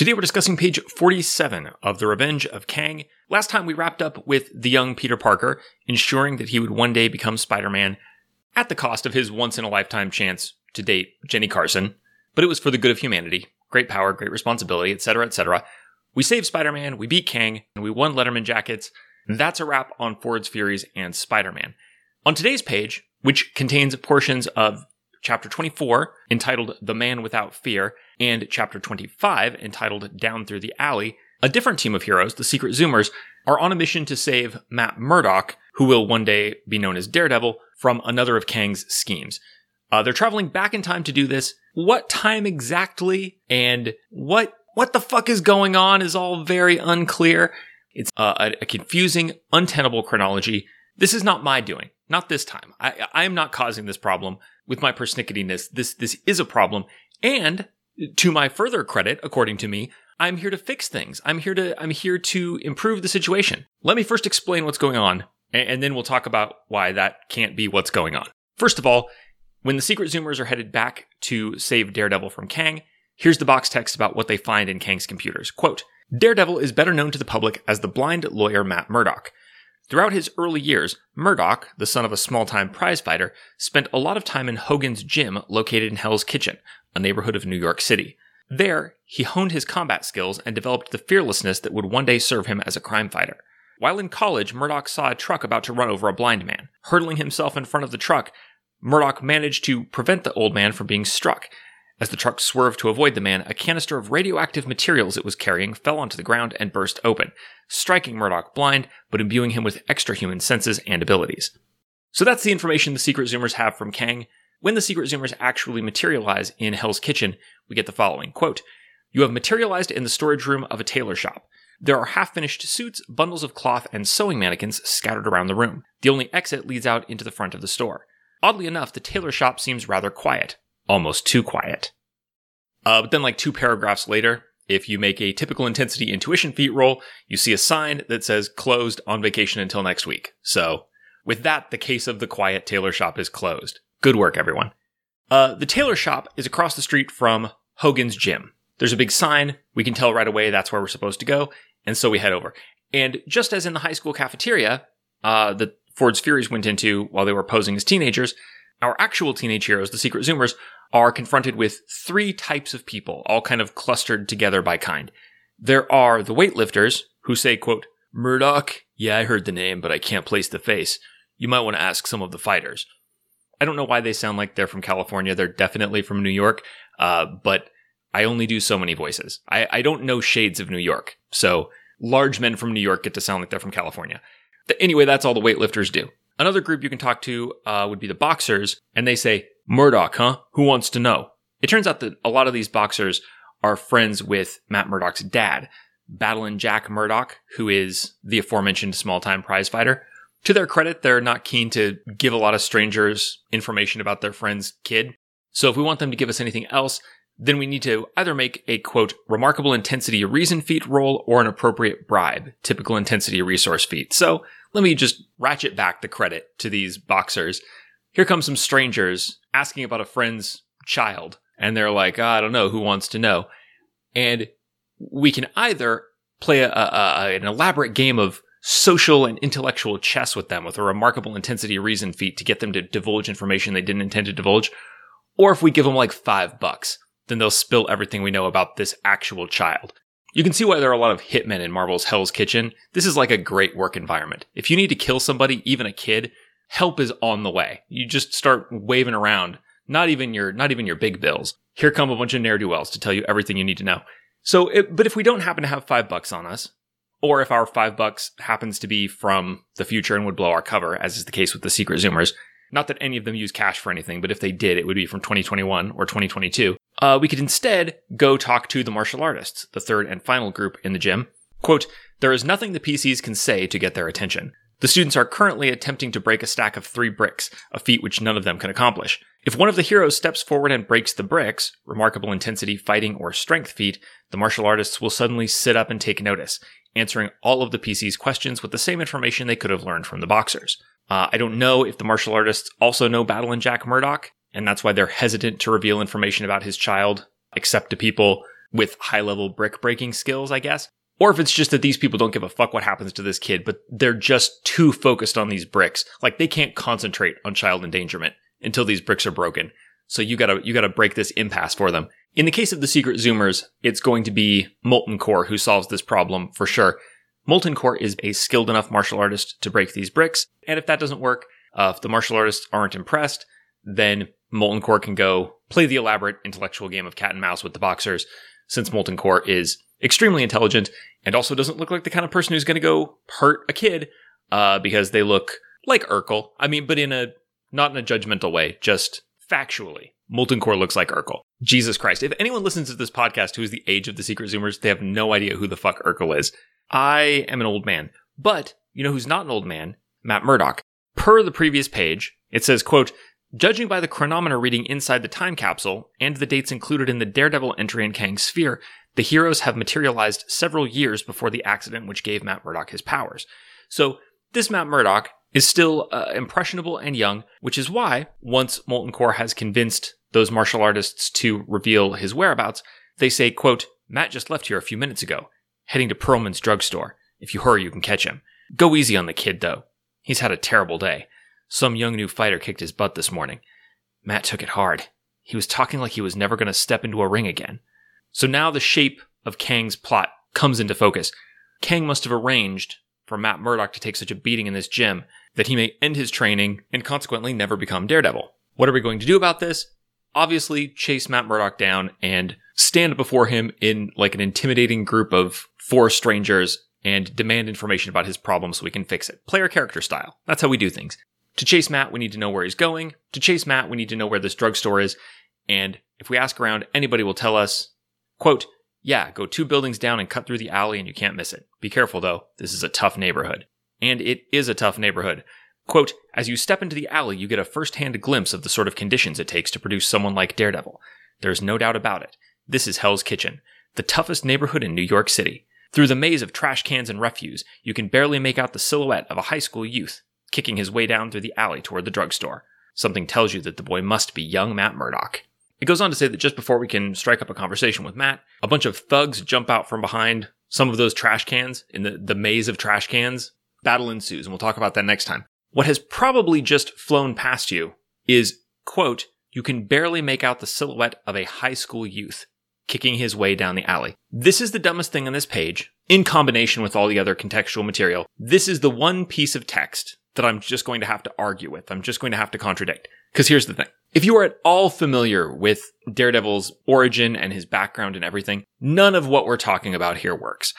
Today we're discussing page 47 of The Revenge of Kang. Last time we wrapped up with the young Peter Parker, ensuring that he would one day become Spider Man at the cost of his once in a lifetime chance to date Jenny Carson. But it was for the good of humanity. Great power, great responsibility, etc., etc. We saved Spider Man, we beat Kang, and we won Letterman jackets. That's a wrap on Ford's Furies and Spider Man. On today's page, which contains portions of chapter 24, entitled The Man Without Fear, and chapter 25, entitled Down Through the Alley, a different team of heroes, the Secret Zoomers, are on a mission to save Matt Murdock, who will one day be known as Daredevil, from another of Kang's schemes. Uh, they're traveling back in time to do this. What time exactly and what what the fuck is going on is all very unclear. It's uh, a, confusing, untenable chronology. This is not my doing. Not this time. I, I am not causing this problem with my persnicketiness. This this is a problem, and to my further credit, according to me, I'm here to fix things. I'm here to I'm here to improve the situation. Let me first explain what's going on, and then we'll talk about why that can't be what's going on. First of all, when the secret zoomers are headed back to save Daredevil from Kang, here's the box text about what they find in Kang's computers. Quote, Daredevil is better known to the public as the blind lawyer Matt Murdock. Throughout his early years, Murdock, the son of a small time prizefighter, spent a lot of time in Hogan's Gym located in Hell's Kitchen, a neighborhood of New York City. There, he honed his combat skills and developed the fearlessness that would one day serve him as a crime fighter. While in college, Murdock saw a truck about to run over a blind man. Hurtling himself in front of the truck, Murdock managed to prevent the old man from being struck as the truck swerved to avoid the man, a canister of radioactive materials it was carrying fell onto the ground and burst open, striking Murdock blind, but imbuing him with extra human senses and abilities. So that's the information the Secret Zoomers have from Kang. When the Secret Zoomers actually materialize in Hell's Kitchen, we get the following quote, You have materialized in the storage room of a tailor shop. There are half finished suits, bundles of cloth, and sewing mannequins scattered around the room. The only exit leads out into the front of the store. Oddly enough, the tailor shop seems rather quiet almost too quiet. Uh, but then, like two paragraphs later, if you make a typical intensity intuition feat roll, you see a sign that says closed on vacation until next week. So, with that, the case of the quiet tailor shop is closed. Good work, everyone. Uh, the tailor shop is across the street from Hogan's Gym. There's a big sign. We can tell right away that's where we're supposed to go. And so we head over. And just as in the high school cafeteria, uh, that Ford's Furies went into while they were posing as teenagers, our actual teenage heroes, the Secret Zoomers, are confronted with three types of people, all kind of clustered together by kind. There are the weightlifters who say, quote, Murdock, yeah, I heard the name, but I can't place the face. You might want to ask some of the fighters. I don't know why they sound like they're from California. They're definitely from New York, uh, but I only do so many voices. I, I don't know shades of New York. So large men from New York get to sound like they're from California. Anyway, that's all the weightlifters do. Another group you can talk to uh, would be the boxers, and they say, Murdock, huh? Who wants to know? It turns out that a lot of these boxers are friends with Matt Murdock's dad, Battlin' Jack Murdock, who is the aforementioned small time prize fighter. To their credit, they're not keen to give a lot of strangers information about their friend's kid. So if we want them to give us anything else, then we need to either make a quote, remarkable intensity reason feat roll or an appropriate bribe, typical intensity resource feat. So let me just ratchet back the credit to these boxers. Here come some strangers asking about a friend's child, and they're like, oh, I don't know, who wants to know? And we can either play a, a, an elaborate game of social and intellectual chess with them with a remarkable intensity reason feat to get them to divulge information they didn't intend to divulge, or if we give them like five bucks, then they'll spill everything we know about this actual child. You can see why there are a lot of hitmen in Marvel's Hell's Kitchen. This is like a great work environment. If you need to kill somebody, even a kid, help is on the way. You just start waving around, not even your not even your big bills. Here come a bunch of ne'er do wells to tell you everything you need to know. So, it, but if we don't happen to have five bucks on us, or if our five bucks happens to be from the future and would blow our cover, as is the case with the Secret Zoomers, not that any of them use cash for anything, but if they did, it would be from 2021 or 2022. Uh, we could instead go talk to the martial artists, the third and final group in the gym. Quote, there is nothing the PCs can say to get their attention. The students are currently attempting to break a stack of three bricks, a feat which none of them can accomplish. If one of the heroes steps forward and breaks the bricks, remarkable intensity, fighting, or strength feat, the martial artists will suddenly sit up and take notice, answering all of the PC's questions with the same information they could have learned from the boxers. Uh, I don't know if the martial artists also know Battlin' Jack Murdock, and that's why they're hesitant to reveal information about his child, except to people with high level brick breaking skills, I guess. Or if it's just that these people don't give a fuck what happens to this kid, but they're just too focused on these bricks. Like they can't concentrate on child endangerment until these bricks are broken. So you gotta, you gotta break this impasse for them. In the case of the secret zoomers, it's going to be Molten Core who solves this problem for sure. Molten Core is a skilled enough martial artist to break these bricks. And if that doesn't work, uh, if the martial artists aren't impressed, then Molten Core can go play the elaborate intellectual game of cat and mouse with the boxers, since Molten Core is extremely intelligent and also doesn't look like the kind of person who's going to go hurt a kid uh, because they look like Urkel. I mean, but in a not in a judgmental way, just factually. Molten Core looks like Urkel. Jesus Christ. If anyone listens to this podcast who is the age of the Secret Zoomers, they have no idea who the fuck Urkel is. I am an old man. But you know who's not an old man? Matt Murdock. Per the previous page, it says, quote, Judging by the chronometer reading inside the time capsule and the dates included in the Daredevil entry in Kang's sphere, the heroes have materialized several years before the accident which gave Matt Murdock his powers. So, this Matt Murdock is still uh, impressionable and young, which is why, once Molten Core has convinced those martial artists to reveal his whereabouts, they say, quote, Matt just left here a few minutes ago, heading to Perlman's drugstore. If you hurry, you can catch him. Go easy on the kid, though. He's had a terrible day. Some young new fighter kicked his butt this morning. Matt took it hard. He was talking like he was never going to step into a ring again. So now the shape of Kang's plot comes into focus. Kang must have arranged for Matt Murdock to take such a beating in this gym that he may end his training and consequently never become Daredevil. What are we going to do about this? Obviously, chase Matt Murdock down and stand before him in like an intimidating group of four strangers and demand information about his problem so we can fix it. Player character style. That's how we do things. To chase Matt, we need to know where he's going. To chase Matt, we need to know where this drugstore is. And if we ask around, anybody will tell us, quote, yeah, go two buildings down and cut through the alley and you can't miss it. Be careful though, this is a tough neighborhood. And it is a tough neighborhood. Quote, as you step into the alley, you get a first hand glimpse of the sort of conditions it takes to produce someone like Daredevil. There's no doubt about it. This is Hell's Kitchen, the toughest neighborhood in New York City. Through the maze of trash cans and refuse, you can barely make out the silhouette of a high school youth kicking his way down through the alley toward the drugstore. Something tells you that the boy must be young Matt Murdock. It goes on to say that just before we can strike up a conversation with Matt, a bunch of thugs jump out from behind some of those trash cans in the, the maze of trash cans. Battle ensues, and we'll talk about that next time. What has probably just flown past you is, quote, you can barely make out the silhouette of a high school youth kicking his way down the alley. This is the dumbest thing on this page, in combination with all the other contextual material. This is the one piece of text that I'm just going to have to argue with. I'm just going to have to contradict. Because here's the thing. If you are at all familiar with Daredevil's origin and his background and everything, none of what we're talking about here works.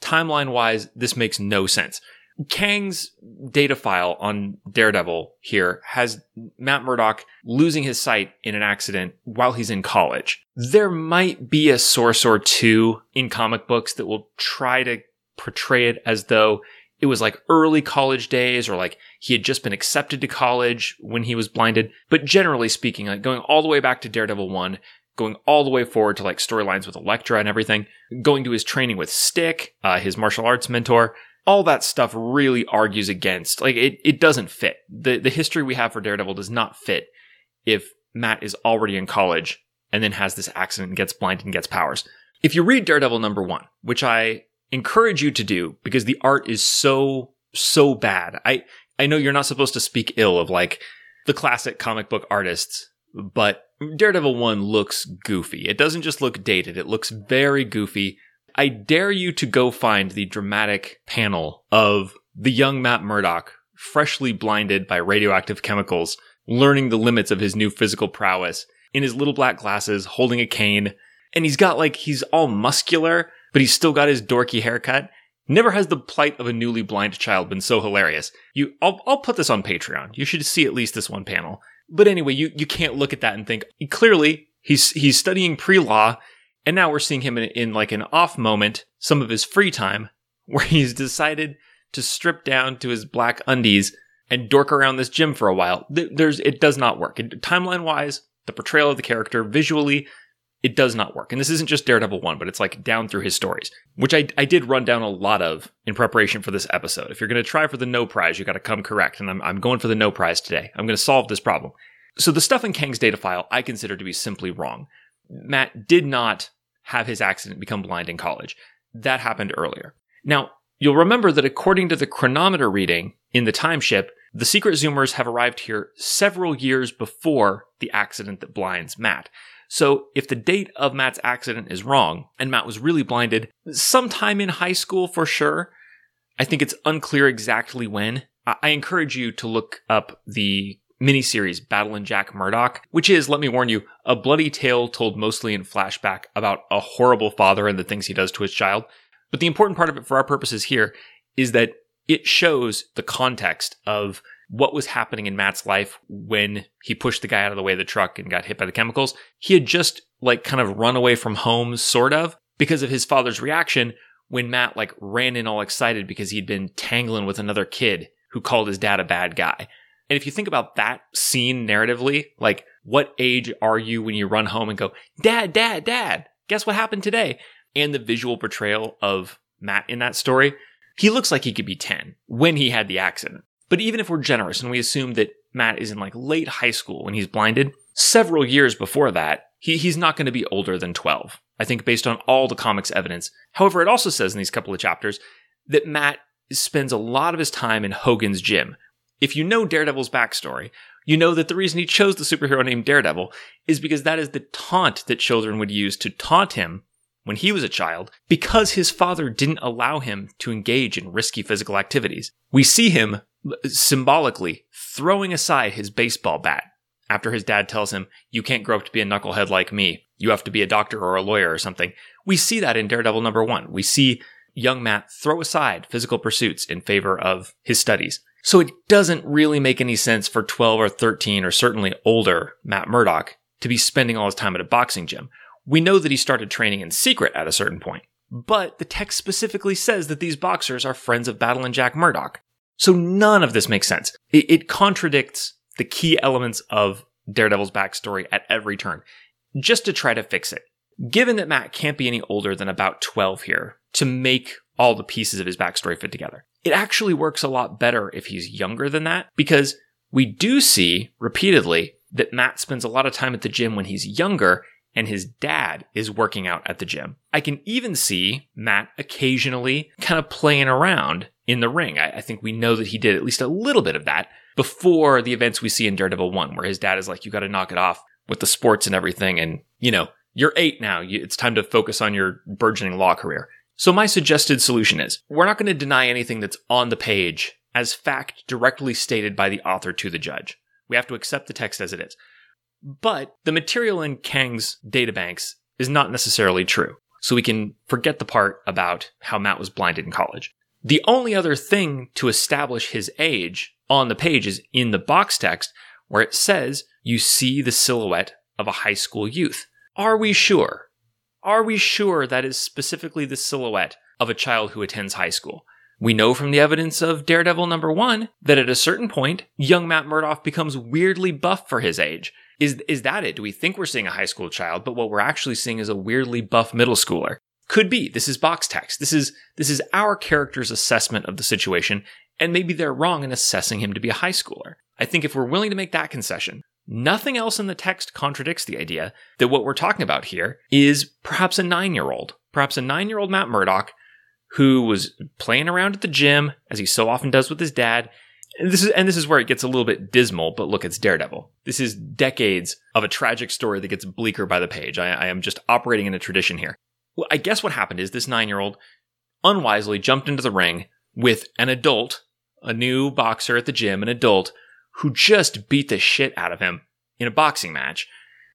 Timeline wise, this makes no sense. Kang's data file on Daredevil here has Matt Murdock losing his sight in an accident while he's in college. There might be a source or two in comic books that will try to portray it as though it was like early college days or like he had just been accepted to college when he was blinded. But generally speaking, like going all the way back to Daredevil 1, going all the way forward to like storylines with Elektra and everything, going to his training with Stick, uh, his martial arts mentor, all that stuff really argues against, like it, it doesn't fit. The, the history we have for Daredevil does not fit if Matt is already in college and then has this accident and gets blinded and gets powers. If you read Daredevil number one, which I encourage you to do because the art is so so bad. I I know you're not supposed to speak ill of like the classic comic book artists, but Daredevil 1 looks goofy. It doesn't just look dated, it looks very goofy. I dare you to go find the dramatic panel of the young Matt Murdock, freshly blinded by radioactive chemicals, learning the limits of his new physical prowess in his little black glasses, holding a cane. And he's got like, he's all muscular, but he's still got his dorky haircut. Never has the plight of a newly blind child been so hilarious. You, I'll, I'll put this on Patreon. You should see at least this one panel. But anyway, you, you can't look at that and think, clearly, He's he's studying pre-law, and now we're seeing him in, in like an off moment, some of his free time, where he's decided to strip down to his black undies and dork around this gym for a while. There's it does not work. Timeline wise, the portrayal of the character visually, it does not work. And this isn't just Daredevil 1, but it's like down through his stories, which I, I did run down a lot of in preparation for this episode. If you're going to try for the no prize, you got to come correct. And I'm, I'm going for the no prize today. I'm going to solve this problem. So the stuff in Kang's data file I consider to be simply wrong. Matt did not have his accident become blind in college. That happened earlier. Now, you'll remember that according to the chronometer reading in the time ship, the secret zoomers have arrived here several years before the accident that blinds Matt. So if the date of Matt's accident is wrong, and Matt was really blinded sometime in high school for sure, I think it's unclear exactly when. I encourage you to look up the miniseries Battlin' Jack Murdock, which is, let me warn you, a bloody tale told mostly in flashback about a horrible father and the things he does to his child. But the important part of it for our purposes here is that it shows the context of what was happening in Matt's life when he pushed the guy out of the way of the truck and got hit by the chemicals. He had just like kind of run away from home, sort of, because of his father's reaction when Matt like ran in all excited because he'd been tangling with another kid who called his dad a bad guy. And if you think about that scene narratively, like what age are you when you run home and go, Dad, Dad, Dad, guess what happened today? And the visual portrayal of Matt in that story, he looks like he could be 10 when he had the accident. But even if we're generous and we assume that Matt is in like late high school when he's blinded, several years before that, he, he's not going to be older than 12. I think based on all the comics evidence. However, it also says in these couple of chapters that Matt spends a lot of his time in Hogan's gym. If you know Daredevil's backstory, you know that the reason he chose the superhero named Daredevil is because that is the taunt that children would use to taunt him when he was a child because his father didn't allow him to engage in risky physical activities. We see him symbolically throwing aside his baseball bat after his dad tells him, You can't grow up to be a knucklehead like me. You have to be a doctor or a lawyer or something. We see that in Daredevil number one. We see young Matt throw aside physical pursuits in favor of his studies. So it doesn't really make any sense for 12 or 13 or certainly older Matt Murdock to be spending all his time at a boxing gym. We know that he started training in secret at a certain point, but the text specifically says that these boxers are friends of Battlin' Jack Murdock. So none of this makes sense. It, it contradicts the key elements of Daredevil's backstory at every turn, just to try to fix it. Given that Matt can't be any older than about 12 here to make all the pieces of his backstory fit together, it actually works a lot better if he's younger than that because we do see repeatedly that Matt spends a lot of time at the gym when he's younger and his dad is working out at the gym. I can even see Matt occasionally kind of playing around in the ring. I, I, think we know that he did at least a little bit of that before the events we see in Daredevil 1, where his dad is like, you got to knock it off with the sports and everything. And, you know, you're eight now. It's time to focus on your burgeoning law career. So my suggested solution is we're not going to deny anything that's on the page as fact directly stated by the author to the judge. We have to accept the text as it is. But the material in Kang's databanks is not necessarily true. So we can forget the part about how Matt was blinded in college. The only other thing to establish his age on the page is in the box text where it says you see the silhouette of a high school youth. Are we sure? Are we sure that is specifically the silhouette of a child who attends high school? We know from the evidence of Daredevil number one that at a certain point, young Matt Murdock becomes weirdly buff for his age. Is, is that it? Do we think we're seeing a high school child, but what we're actually seeing is a weirdly buff middle schooler? Could be. This is box text. This is this is our character's assessment of the situation, and maybe they're wrong in assessing him to be a high schooler. I think if we're willing to make that concession, nothing else in the text contradicts the idea that what we're talking about here is perhaps a nine-year-old, perhaps a nine-year-old Matt Murdock who was playing around at the gym as he so often does with his dad. And this is and this is where it gets a little bit dismal, but look, it's Daredevil. This is decades of a tragic story that gets bleaker by the page. I, I am just operating in a tradition here. Well, I guess what happened is this nine year old unwisely jumped into the ring with an adult, a new boxer at the gym, an adult who just beat the shit out of him in a boxing match.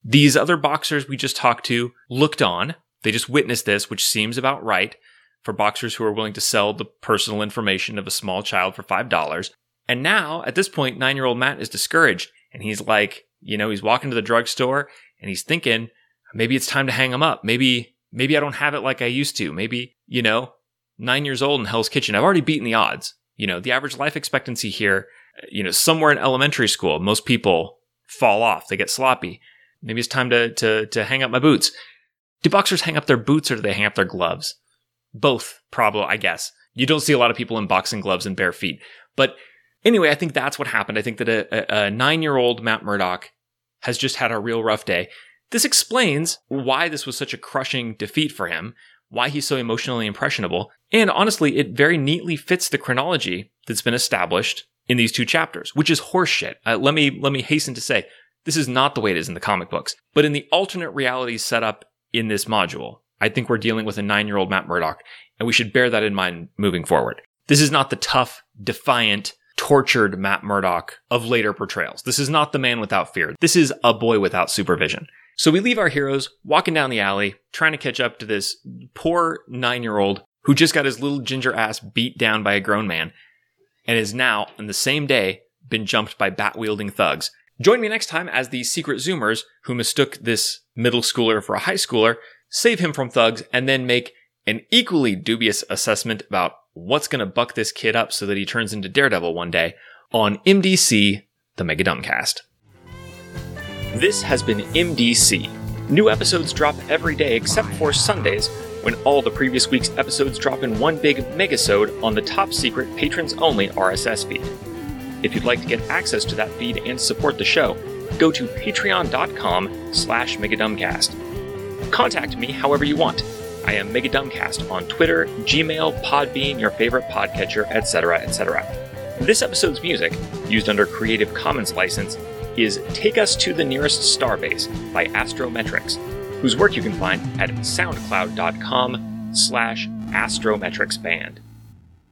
These other boxers we just talked to looked on. They just witnessed this, which seems about right for boxers who are willing to sell the personal information of a small child for $5. And now, at this point, nine year old Matt is discouraged and he's like, you know, he's walking to the drugstore and he's thinking, maybe it's time to hang him up. Maybe, maybe I don't have it like I used to. Maybe, you know, nine years old in Hell's Kitchen, I've already beaten the odds. You know, the average life expectancy here, you know, somewhere in elementary school, most people fall off. They get sloppy. Maybe it's time to, to, to hang up my boots. Do boxers hang up their boots or do they hang up their gloves? Both, probably, I guess. You don't see a lot of people in boxing gloves and bare feet. But anyway, I think that's what happened. I think that a, a, nine year old Matt Murdock has just had a real rough day. This explains why this was such a crushing defeat for him, why he's so emotionally impressionable, and honestly, it very neatly fits the chronology that's been established in these two chapters, which is horseshit. Uh, let me let me hasten to say this is not the way it is in the comic books, but in the alternate reality set up in this module, I think we're dealing with a nine-year-old Matt Murdock, and we should bear that in mind moving forward. This is not the tough, defiant, tortured Matt Murdock of later portrayals. This is not the man without fear. This is a boy without supervision. So we leave our heroes walking down the alley, trying to catch up to this poor nine year old who just got his little ginger ass beat down by a grown man and is now, on the same day, been jumped by bat wielding thugs. Join me next time as the secret Zoomers, who mistook this middle schooler for a high schooler, save him from thugs and then make an equally dubious assessment about what's going to buck this kid up so that he turns into Daredevil one day on MDC, the Mega Dumbcast. This has been MDC. New episodes drop every day except for Sundays, when all the previous week's episodes drop in one big megasode on the top secret patrons only RSS feed. If you'd like to get access to that feed and support the show, go to patreon.com slash megadumbcast. Contact me however you want. I am Megadumbcast on Twitter, Gmail, Podbean, your favorite podcatcher, etc., etc. This episode's music, used under Creative Commons license, is Take Us to the Nearest Starbase by Astrometrics, whose work you can find at soundcloud.com slash astrometricsband.